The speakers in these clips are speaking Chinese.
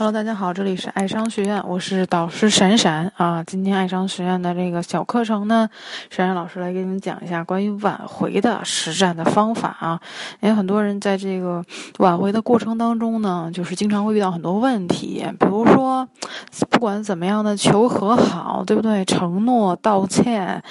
Hello，大家好，这里是爱商学院，我是导师闪闪啊。今天爱商学院的这个小课程呢，闪闪老师来给你们讲一下关于挽回的实战的方法啊。因为很多人在这个挽回的过程当中呢，就是经常会遇到很多问题，比如说不管怎么样的求和好，对不对？承诺、道歉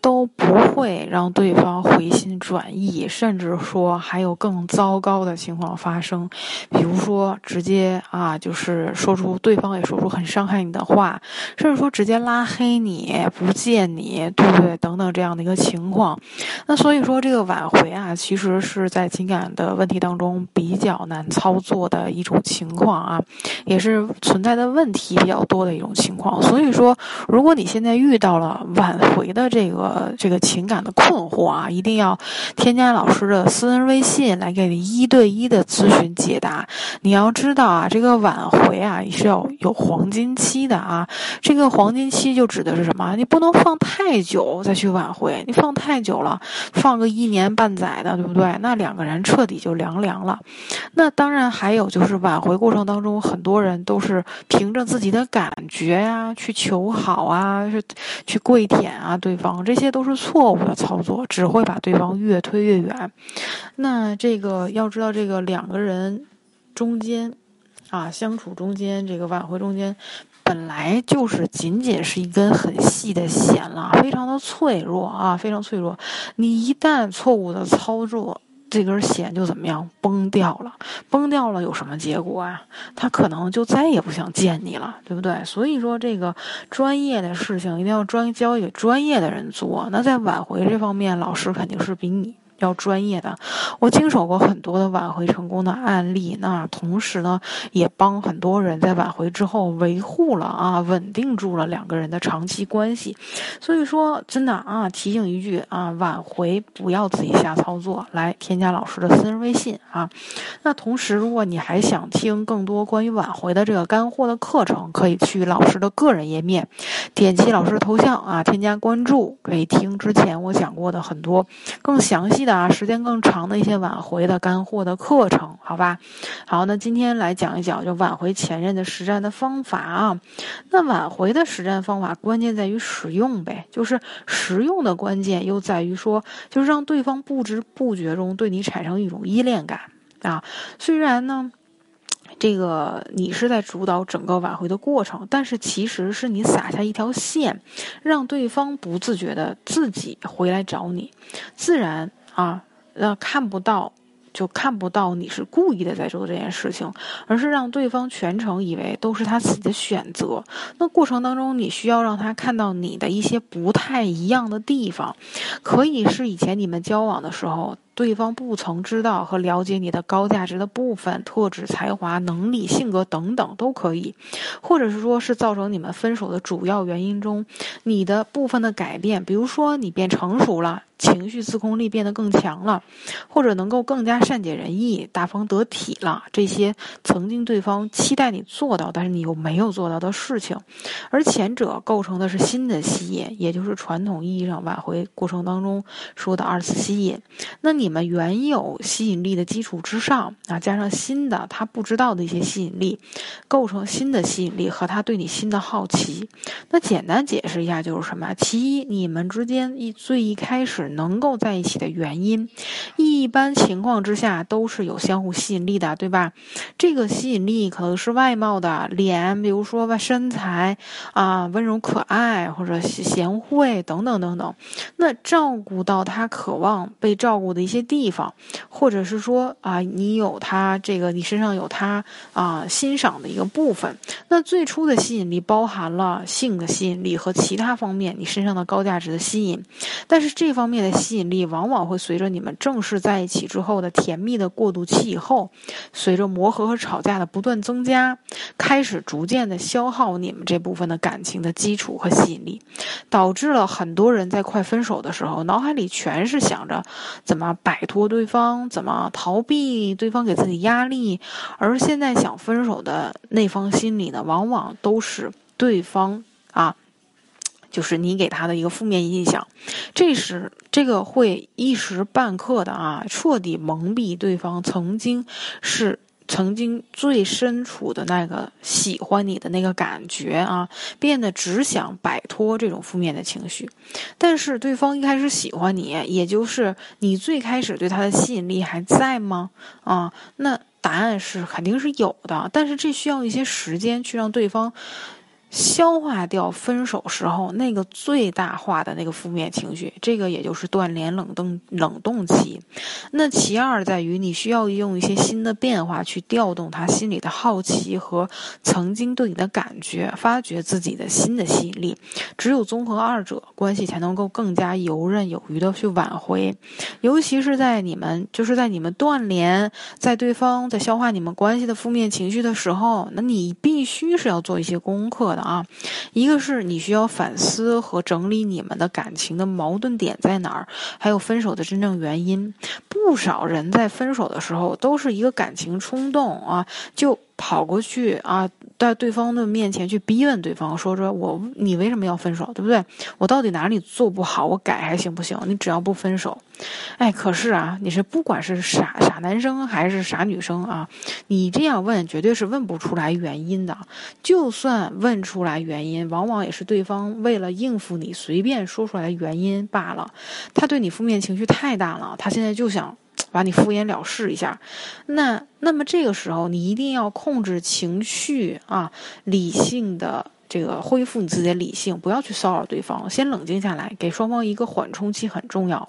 都不会让对方回心转意，甚至说还有更糟糕的情况发生，比如说直接啊，就是。是说出对方也说出很伤害你的话，甚至说直接拉黑你、不见你，对不对？等等这样的一个情况。那所以说这个挽回啊，其实是在情感的问题当中比较难操作的一种情况啊，也是存在的问题比较多的一种情况。所以说，如果你现在遇到了挽回的这个这个情感的困惑啊，一定要添加老师的私人微信来给你一对一的咨询解答。你要知道啊，这个挽回啊是要有黄金期的啊，这个黄金期就指的是什么？你不能放太久再去挽回，你放太久了，放个一年半载的，对不对？那两个人彻底就凉凉了。那当然还有就是挽回过程当中，很多人都是凭着自己的感觉呀去求好啊，是去跪舔啊对方，这些都是错误的操作，只会把对方越推越远。那这个要知道，这个两个人中间。啊，相处中间，这个挽回中间，本来就是仅仅是一根很细的弦了，非常的脆弱啊，非常脆弱。你一旦错误的操作，这根弦就怎么样崩掉了？崩掉了有什么结果啊？他可能就再也不想见你了，对不对？所以说，这个专业的事情一定要专交给专业的人做。那在挽回这方面，老师肯定是比你。要专业的，我经手过很多的挽回成功的案例，那同时呢，也帮很多人在挽回之后维护了啊，稳定住了两个人的长期关系。所以说，真的啊，提醒一句啊，挽回不要自己瞎操作，来添加老师的私人微信啊。那同时，如果你还想听更多关于挽回的这个干货的课程，可以去老师的个人页面，点击老师头像啊，添加关注，可以听之前我讲过的很多更详细的。啊，时间更长的一些挽回的干货的课程，好吧？好，那今天来讲一讲就挽回前任的实战的方法啊。那挽回的实战方法，关键在于使用呗，就是实用的关键又在于说，就是让对方不知不觉中对你产生一种依恋感啊。虽然呢。这个你是在主导整个挽回的过程，但是其实是你撒下一条线，让对方不自觉的自己回来找你，自然啊，那看不到就看不到你是故意的在做这件事情，而是让对方全程以为都是他自己的选择。那过程当中，你需要让他看到你的一些不太一样的地方，可以是以前你们交往的时候。对方不曾知道和了解你的高价值的部分、特质、才华、能力、性格等等都可以，或者是说是造成你们分手的主要原因中，你的部分的改变，比如说你变成熟了。情绪自控力变得更强了，或者能够更加善解人意、大方得体了，这些曾经对方期待你做到，但是你又没有做到的事情，而前者构成的是新的吸引，也就是传统意义上挽回过程当中说的二次吸引。那你们原有吸引力的基础之上啊，加上新的他不知道的一些吸引力，构成新的吸引力和他对你新的好奇。那简单解释一下就是什么？其一，你们之间一最一开始。能够在一起的原因，一般情况之下都是有相互吸引力的，对吧？这个吸引力可能是外貌的脸，比如说吧身材啊，温柔可爱或者贤惠等等等等。那照顾到他渴望被照顾的一些地方，或者是说啊，你有他这个你身上有他啊欣赏的一个部分。那最初的吸引力包含了性的吸引力和其他方面你身上的高价值的吸引，但是这方面。的吸引力往往会随着你们正式在一起之后的甜蜜的过渡期以后，随着磨合和吵架的不断增加，开始逐渐的消耗你们这部分的感情的基础和吸引力，导致了很多人在快分手的时候，脑海里全是想着怎么摆脱对方，怎么逃避对方给自己压力，而现在想分手的那方心里呢，往往都是对方啊。就是你给他的一个负面印象，这时这个会一时半刻的啊，彻底蒙蔽对方曾经是曾经最深处的那个喜欢你的那个感觉啊，变得只想摆脱这种负面的情绪。但是对方一开始喜欢你，也就是你最开始对他的吸引力还在吗？啊，那答案是肯定是有的，但是这需要一些时间去让对方。消化掉分手时候那个最大化的那个负面情绪，这个也就是断联冷冻冷冻期。那其二在于你需要用一些新的变化去调动他心里的好奇和曾经对你的感觉，发掘自己的新的吸引力。只有综合二者，关系才能够更加游刃有余的去挽回。尤其是在你们就是在你们断联，在对方在消化你们关系的负面情绪的时候，那你必须是要做一些功课的啊，一个是你需要反思和整理你们的感情的矛盾点在哪儿，还有分手的真正原因。不少人在分手的时候都是一个感情冲动啊，就。跑过去啊，在对方的面前去逼问对方，说说我你为什么要分手，对不对？我到底哪里做不好，我改还行不行？你只要不分手，哎，可是啊，你是不管是傻傻男生还是傻女生啊，你这样问绝对是问不出来原因的。就算问出来原因，往往也是对方为了应付你随便说出来的原因罢了。他对你负面情绪太大了，他现在就想。把你敷衍了事一下，那那么这个时候你一定要控制情绪啊，理性的这个恢复你自己的理性，不要去骚扰对方，先冷静下来，给双方一个缓冲期很重要。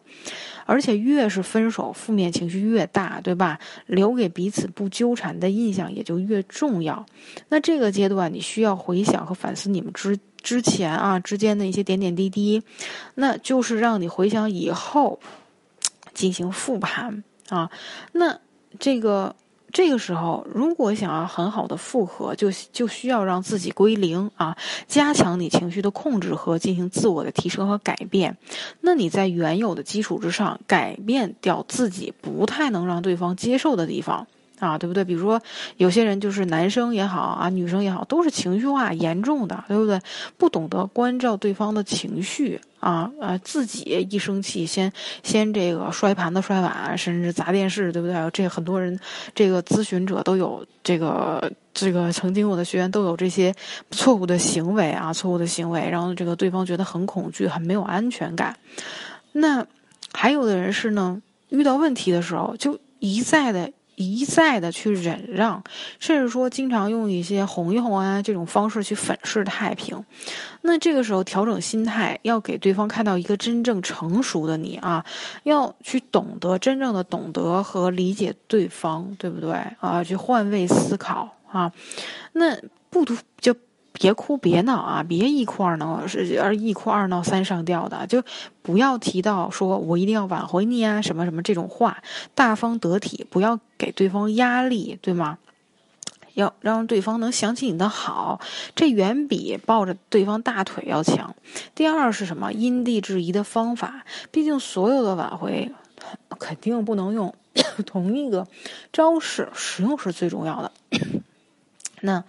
而且越是分手，负面情绪越大，对吧？留给彼此不纠缠的印象也就越重要。那这个阶段你需要回想和反思你们之之前啊之间的一些点点滴滴，那就是让你回想以后进行复盘。啊，那这个这个时候，如果想要很好的复合，就就需要让自己归零啊，加强你情绪的控制和进行自我的提升和改变。那你在原有的基础之上，改变掉自己不太能让对方接受的地方。啊，对不对？比如说，有些人就是男生也好啊，女生也好，都是情绪化严重的，对不对？不懂得关照对方的情绪啊，呃，自己一生气，先先这个摔盘子、摔碗，甚至砸电视，对不对？这很多人，这个咨询者都有这个这个，曾经我的学员都有这些错误的行为啊，错误的行为，让这个对方觉得很恐惧、很没有安全感。那还有的人是呢，遇到问题的时候就一再的。一再的去忍让，甚至说经常用一些哄一哄啊这种方式去粉饰太平。那这个时候调整心态，要给对方看到一个真正成熟的你啊，要去懂得真正的懂得和理解对方，对不对啊？去换位思考啊。那不读就。别哭别闹啊！别一哭二闹是而一哭二闹三上吊的，就不要提到说我一定要挽回你啊什么什么这种话，大方得体，不要给对方压力，对吗？要让对方能想起你的好，这远比抱着对方大腿要强。第二是什么？因地制宜的方法，毕竟所有的挽回肯定不能用 同一个招式，实用是最重要的。那，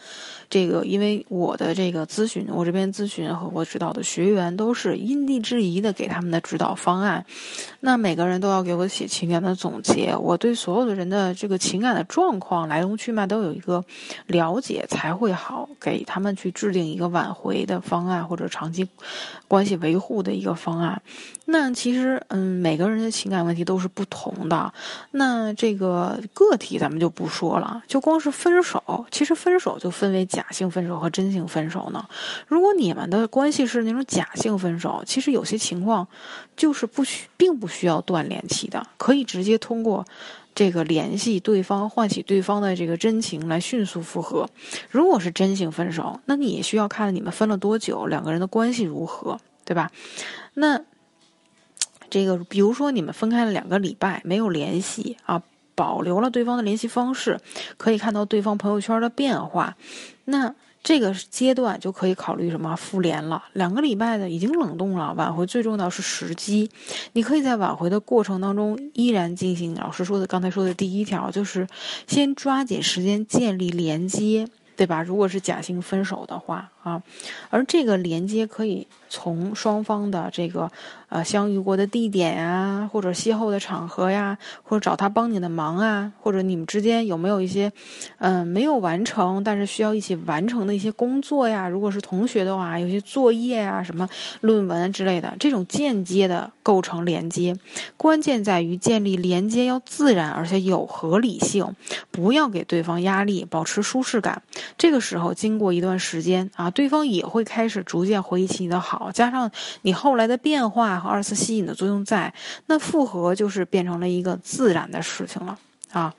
这个因为我的这个咨询，我这边咨询和我指导的学员都是因地制宜的给他们的指导方案。那每个人都要给我写情感的总结，我对所有的人的这个情感的状况来龙去脉都有一个了解，才会好给他们去制定一个挽回的方案或者长期关系维护的一个方案。那其实，嗯，每个人的情感问题都是不同的。那这个个体咱们就不说了，就光是分手，其实分手手就分为假性分手和真性分手呢。如果你们的关系是那种假性分手，其实有些情况就是不需，并不需要断联系的，可以直接通过这个联系对方，唤起对方的这个真情来迅速复合。如果是真性分手，那你也需要看你们分了多久，两个人的关系如何，对吧？那。这个，比如说你们分开了两个礼拜没有联系啊，保留了对方的联系方式，可以看到对方朋友圈的变化，那这个阶段就可以考虑什么复联了。两个礼拜的已经冷冻了，挽回最重要是时机。你可以在挽回的过程当中依然进行老师说的刚才说的第一条，就是先抓紧时间建立连接，对吧？如果是假性分手的话。啊，而这个连接可以从双方的这个呃相遇过的地点呀，或者邂逅的场合呀，或者找他帮你的忙啊，或者你们之间有没有一些嗯没有完成但是需要一起完成的一些工作呀？如果是同学的话，有些作业啊、什么论文之类的，这种间接的构成连接，关键在于建立连接要自然而且有合理性，不要给对方压力，保持舒适感。这个时候经过一段时间啊。对方也会开始逐渐回忆起你的好，加上你后来的变化和二次吸引的作用在，那复合就是变成了一个自然的事情了啊。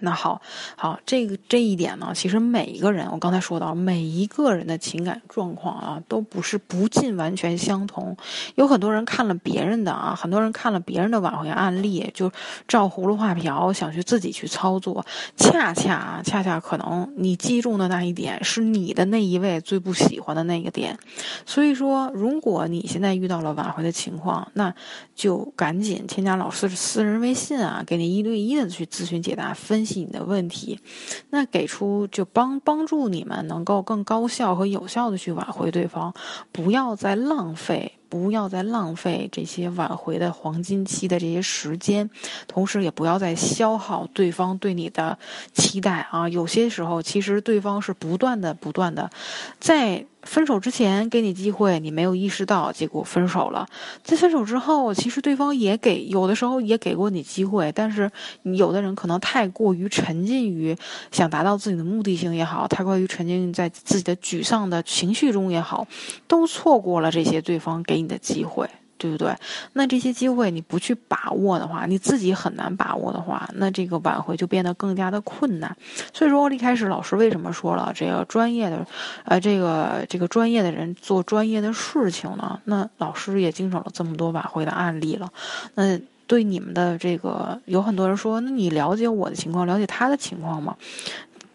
那好，好，这个这一点呢，其实每一个人，我刚才说到，每一个人的情感状况啊，都不是不尽完全相同。有很多人看了别人的啊，很多人看了别人的挽回案例，就照葫芦画瓢，想去自己去操作。恰恰啊，恰恰可能你击中的那一点，是你的那一位最不喜欢的那个点。所以说，如果你现在遇到了挽回的情况，那就赶紧添加老师的私人微信啊，给你一对一的去咨询解答分。析你的问题，那给出就帮帮助你们能够更高效和有效的去挽回对方，不要再浪费，不要再浪费这些挽回的黄金期的这些时间，同时也不要再消耗对方对你的期待啊！有些时候其实对方是不断的、不断的在。分手之前给你机会，你没有意识到，结果分手了。在分手之后，其实对方也给，有的时候也给过你机会，但是有的人可能太过于沉浸于想达到自己的目的性也好，太过于沉浸在自己的沮丧的情绪中也好，都错过了这些对方给你的机会。对不对？那这些机会你不去把握的话，你自己很难把握的话，那这个挽回就变得更加的困难。所以说，一开始老师为什么说了这个专业的，呃，这个这个专业的人做专业的事情呢？那老师也经手了这么多挽回的案例了。那对你们的这个，有很多人说，那你了解我的情况，了解他的情况吗？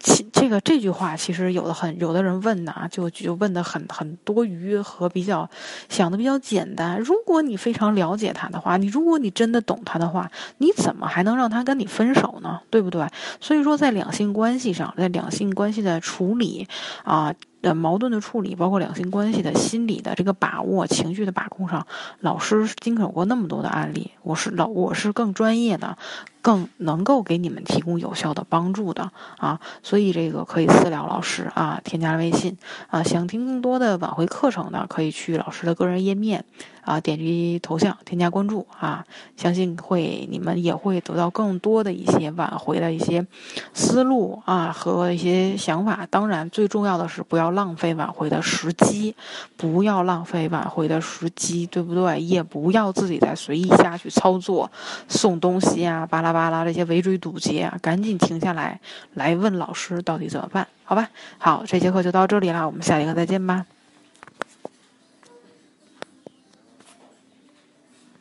其这个这句话其实有的很，有的人问呢，就就问的很很多余和比较想的比较简单。如果你非常了解他的话，你如果你真的懂他的话，你怎么还能让他跟你分手呢？对不对？所以说，在两性关系上，在两性关系的处理啊。的矛盾的处理，包括两性关系的心理的这个把握、情绪的把控上，老师经手过那么多的案例，我是老我是更专业的，更能够给你们提供有效的帮助的啊，所以这个可以私聊老师啊，添加微信啊，想听更多的挽回课程的，可以去老师的个人页面啊，点击头像添加关注啊，相信会你们也会得到更多的一些挽回的一些思路啊和一些想法，当然最重要的是不要。浪费挽回的时机，不要浪费挽回的时机，对不对？也不要自己再随意下去操作，送东西啊，巴拉巴拉这些围追堵截啊，赶紧停下来，来问老师到底怎么办？好吧，好，这节课就到这里啦，我们下节课再见吧。